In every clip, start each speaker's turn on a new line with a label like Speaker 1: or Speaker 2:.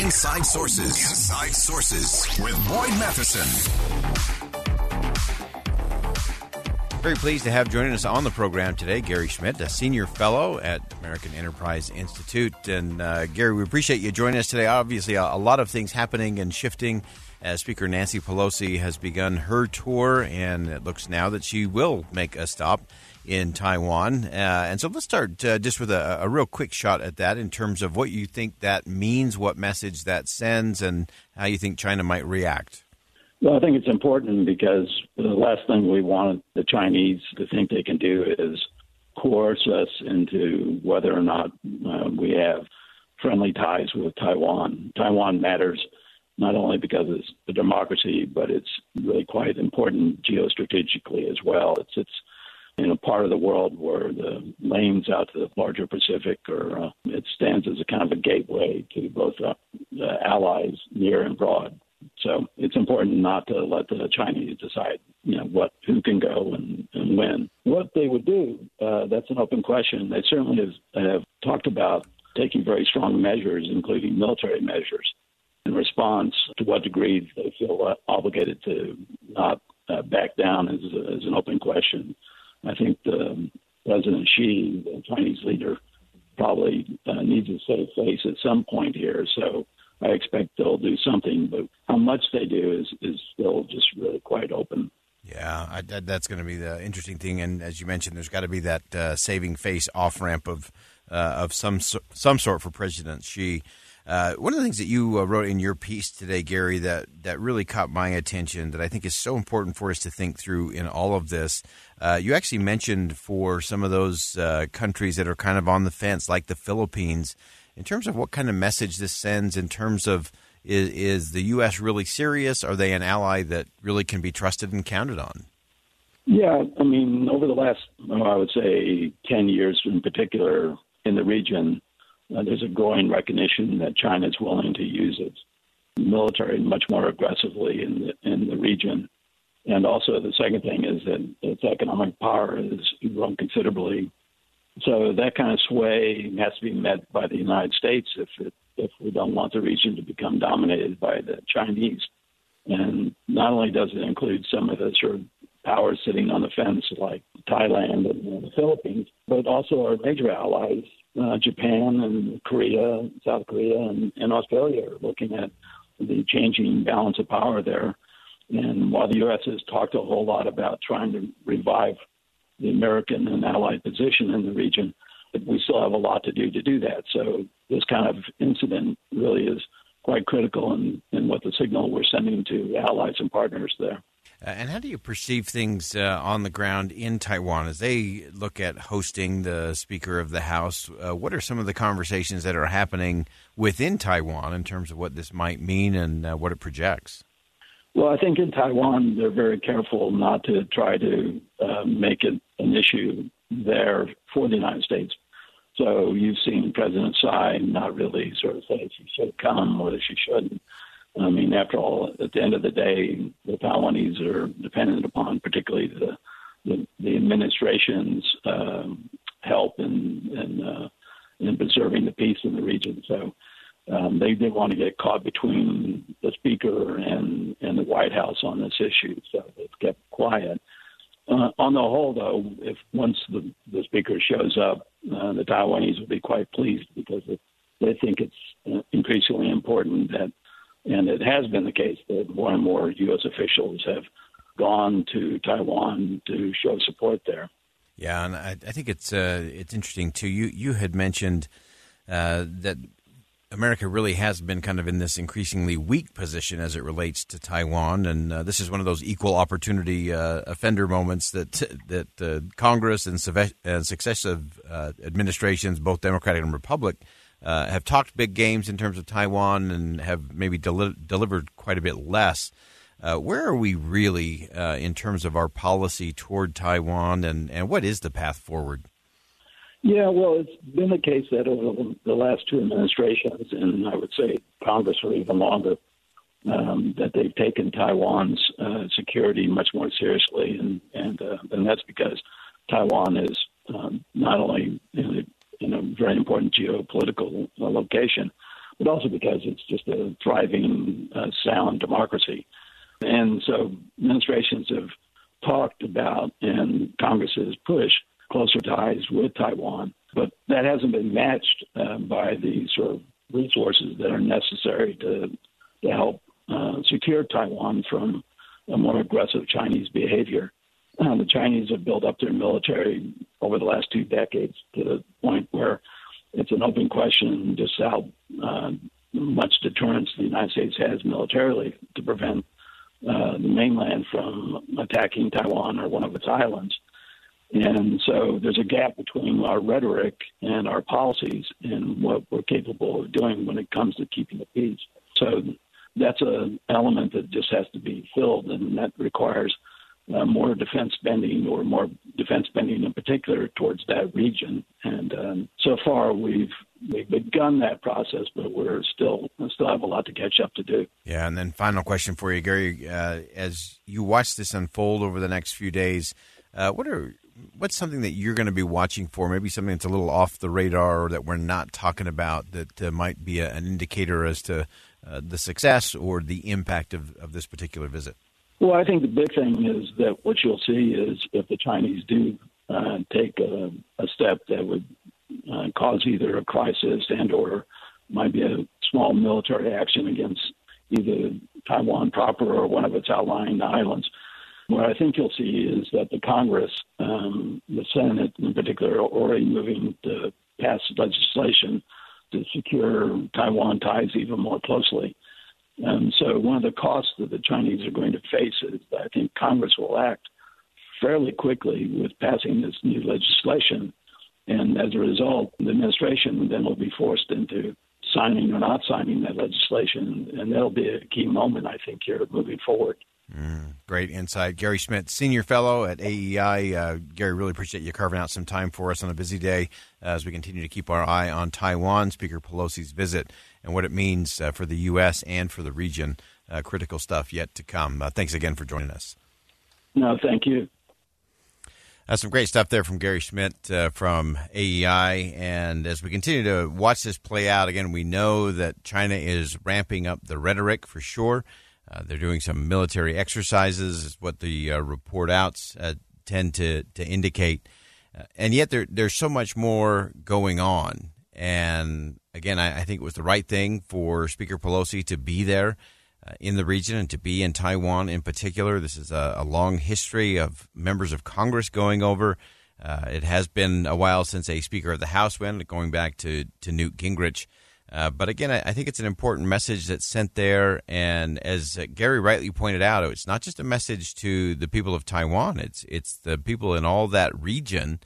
Speaker 1: Inside Sources. Inside Sources with Boyd Matheson.
Speaker 2: Very pleased to have joining us on the program today Gary Schmitt, a senior fellow at American Enterprise Institute. And uh, Gary, we appreciate you joining us today. Obviously, a, a lot of things happening and shifting as Speaker Nancy Pelosi has begun her tour, and it looks now that she will make a stop in Taiwan. Uh, and so let's start uh, just with a, a, real quick shot at that in terms of what you think that means, what message that sends, and how you think China might react.
Speaker 3: Well, I think it's important because the last thing we want the Chinese to think they can do is coerce us into whether or not uh, we have friendly ties with Taiwan. Taiwan matters not only because it's a democracy, but it's really quite important geostrategically as well. It's it's in a part of the world where the lanes out to the larger Pacific, or uh, it stands as a kind of a gateway to both uh, the allies near and broad. So it's important not to let the Chinese decide, you know, what who can go and, and when. What they would do, uh, that's an open question. They certainly have, have talked about taking very strong measures, including military measures, in response. To what degree they feel uh, obligated to not uh, back down is, is an open question. I think the, President Xi, the Chinese leader, probably uh, needs to save face at some point here. So I expect they'll do something, but how much they do is is still just really quite open.
Speaker 2: Yeah, I, that's going to be the interesting thing. And as you mentioned, there's got to be that uh, saving face off ramp of uh, of some some sort for President Xi. Uh, one of the things that you uh, wrote in your piece today, Gary, that, that really caught my attention, that I think is so important for us to think through in all of this, uh, you actually mentioned for some of those uh, countries that are kind of on the fence, like the Philippines, in terms of what kind of message this sends, in terms of is, is the U.S. really serious? Are they an ally that really can be trusted and counted on?
Speaker 3: Yeah, I mean, over the last, oh, I would say, 10 years in particular in the region, there's a growing recognition that China is willing to use its military much more aggressively in the, in the region. And also, the second thing is that its economic power has grown considerably. So that kind of sway has to be met by the United States if it, if we don't want the region to become dominated by the Chinese. And not only does it include some of the sort of powers sitting on the fence like Thailand and the Philippines, but also our major allies uh, Japan and Korea, South Korea, and, and Australia are looking at the changing balance of power there. And while the U.S. has talked a whole lot about trying to revive the American and allied position in the region, we still have a lot to do to do that. So this kind of incident really is quite critical in, in what the signal we're sending to allies and partners there.
Speaker 2: Uh, and how do you perceive things uh, on the ground in Taiwan as they look at hosting the Speaker of the House? Uh, what are some of the conversations that are happening within Taiwan in terms of what this might mean and uh, what it projects?
Speaker 3: Well, I think in Taiwan they're very careful not to try to uh, make it an issue there for the United States. So you've seen President Tsai not really sort of say she should come or she shouldn't. I mean, after all, at the end of the day, the Taiwanese are dependent upon, particularly the the, the administration's um, help in in, uh, in preserving the peace in the region. So um, they didn't want to get caught between the speaker and and the White House on this issue, so they've kept quiet. Uh, on the whole, though, if once the, the speaker shows up, uh, the Taiwanese will be quite pleased because they think it's uh, increasingly important that and it has been the case that more and more U.S. officials have gone to Taiwan to show support there.
Speaker 2: Yeah, and I, I think it's uh, it's interesting too. You you had mentioned uh, that America really has been kind of in this increasingly weak position as it relates to Taiwan, and uh, this is one of those equal opportunity uh, offender moments that that uh, Congress and, successive uh, administrations, both Democratic and Republican, uh, have talked big games in terms of Taiwan and have maybe deli- delivered quite a bit less. Uh, where are we really uh, in terms of our policy toward Taiwan, and, and what is the path forward?
Speaker 3: Yeah, well, it's been the case that over the last two administrations, and I would say Congress for even longer, um, that they've taken Taiwan's uh, security much more seriously, and and uh, and that's because Taiwan is um, not only in a, in a very important geopolitical uh, location, but also because it's just a thriving, uh, sound democracy. And so administrations have talked about, and Congress has pushed closer ties with Taiwan, but that hasn't been matched uh, by the sort of resources that are necessary to to help uh, secure Taiwan from a more aggressive Chinese behavior. Uh, the Chinese have built up their military over the last two decades to the point where it's an open question just how uh, much deterrence the United States has militarily to prevent uh, the mainland from attacking Taiwan or one of its islands. And so there's a gap between our rhetoric and our policies and what we're capable of doing when it comes to keeping the peace. So that's an element that just has to be filled, and that requires uh, more defense spending or more defense spending in particular towards that region. And um, so far, we've we've begun that process, but we're still still have a lot to catch up to do.
Speaker 2: Yeah, and then final question for you, Gary, uh, as you watch this unfold over the next few days, uh, what are what's something that you're going to be watching for? Maybe something that's a little off the radar or that we're not talking about that uh, might be a, an indicator as to uh, the success or the impact of, of this particular visit.
Speaker 3: Well, I think the big thing is that what you'll see is if the Chinese do uh, take a, a, step that would uh, cause either a crisis and or might be a small military action against either Taiwan proper or one of its outlying islands. What I think you'll see is that the Congress, um, the Senate in particular, are already moving to pass legislation to secure Taiwan ties even more closely. And so one of the costs that the Chinese are going to face is that I think Congress will act fairly quickly with passing this new legislation. And as a result, the administration then will be forced into signing or not signing that legislation. And that'll be a key moment, I think, here moving forward.
Speaker 2: Mm, great insight. Gary Schmitt, Senior Fellow at AEI. Uh, Gary, really appreciate you carving out some time for us on a busy day as we continue to keep our eye on Taiwan, Speaker Pelosi's visit, and what it means uh, for the U.S. and for the region. Uh, critical stuff yet to come. Uh, thanks again for joining us.
Speaker 3: No, thank you.
Speaker 2: Uh, some great stuff there from Gary Schmitt uh, from AEI. And as we continue to watch this play out, again, we know that China is ramping up the rhetoric for sure. Uh, they're doing some military exercises, is what the uh, report outs uh, tend to, to indicate. Uh, and yet there, there's so much more going on. And again, I, I, think it was the right thing for Speaker Pelosi to be there uh, in the region and to be in Taiwan in particular. This is a, a long history of members of Congress going over. It has been a while since a Speaker of the House went, going back to, to Newt Gingrich. Uh, but again, I, I, think it's an important message that's sent there. And as Gary rightly pointed out, it's not just a message to the people of Taiwan. It's it's the people in all that region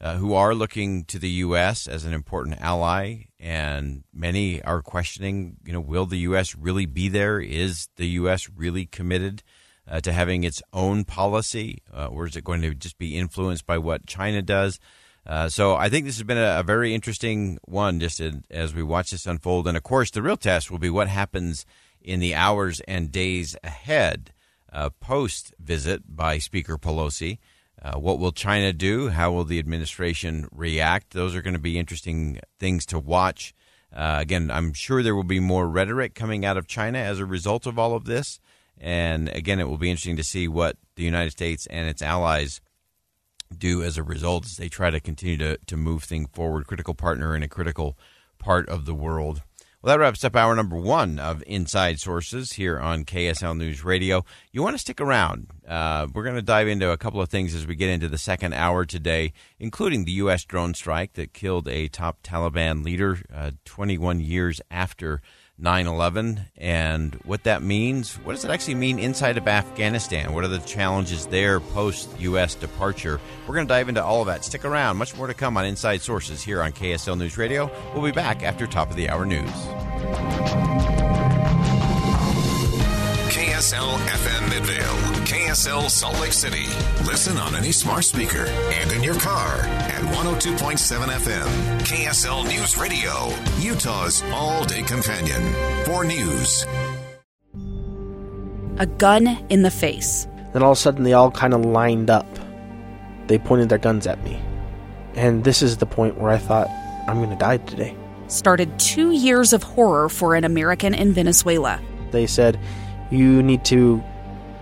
Speaker 2: uh, who are looking to the U.S. as an important ally. And many are questioning, you know, will the U.S. really be there? Is the U.S. really committed uh, to having its own policy, uh, or is it going to just be influenced by what China does? Uh, so I think this has been a, a very interesting one just in, as we watch this unfold. And of course, the real test will be what happens in the hours and days ahead uh, post visit by Speaker Pelosi. Uh, what will China do? How will the administration react? Those are going to be interesting things to watch. Uh, again, I'm sure there will be more rhetoric coming out of China as a result of all of this. And again, it will be interesting to see what the United States and its allies do as a result as they try to continue to, to move things forward. Critical partner in a critical part of the world. Well, that wraps up hour number one of Inside Sources here on KSL News Radio. You want to stick around. Uh, we're going to dive into a couple of things as we get into the second hour today, including the U.S. drone strike that killed a top Taliban leader uh, 21 years after 9 11 and what that means. What does it actually mean inside of Afghanistan? What are the challenges there post U.S. departure? We're going to dive into all of that. Stick around. Much more to come on Inside Sources here on KSL News Radio. We'll be back after top of the hour news.
Speaker 1: KSL FM Midvale, KSL Salt Lake City. Listen on any smart speaker and in your car at 102.7 FM. KSL News Radio, Utah's all day companion for news.
Speaker 4: A gun in the face.
Speaker 5: Then all of a sudden, they all kind of lined up. They pointed their guns at me. And this is the point where I thought, I'm going to die today.
Speaker 4: Started two years of horror for an American in Venezuela.
Speaker 5: They said, You need to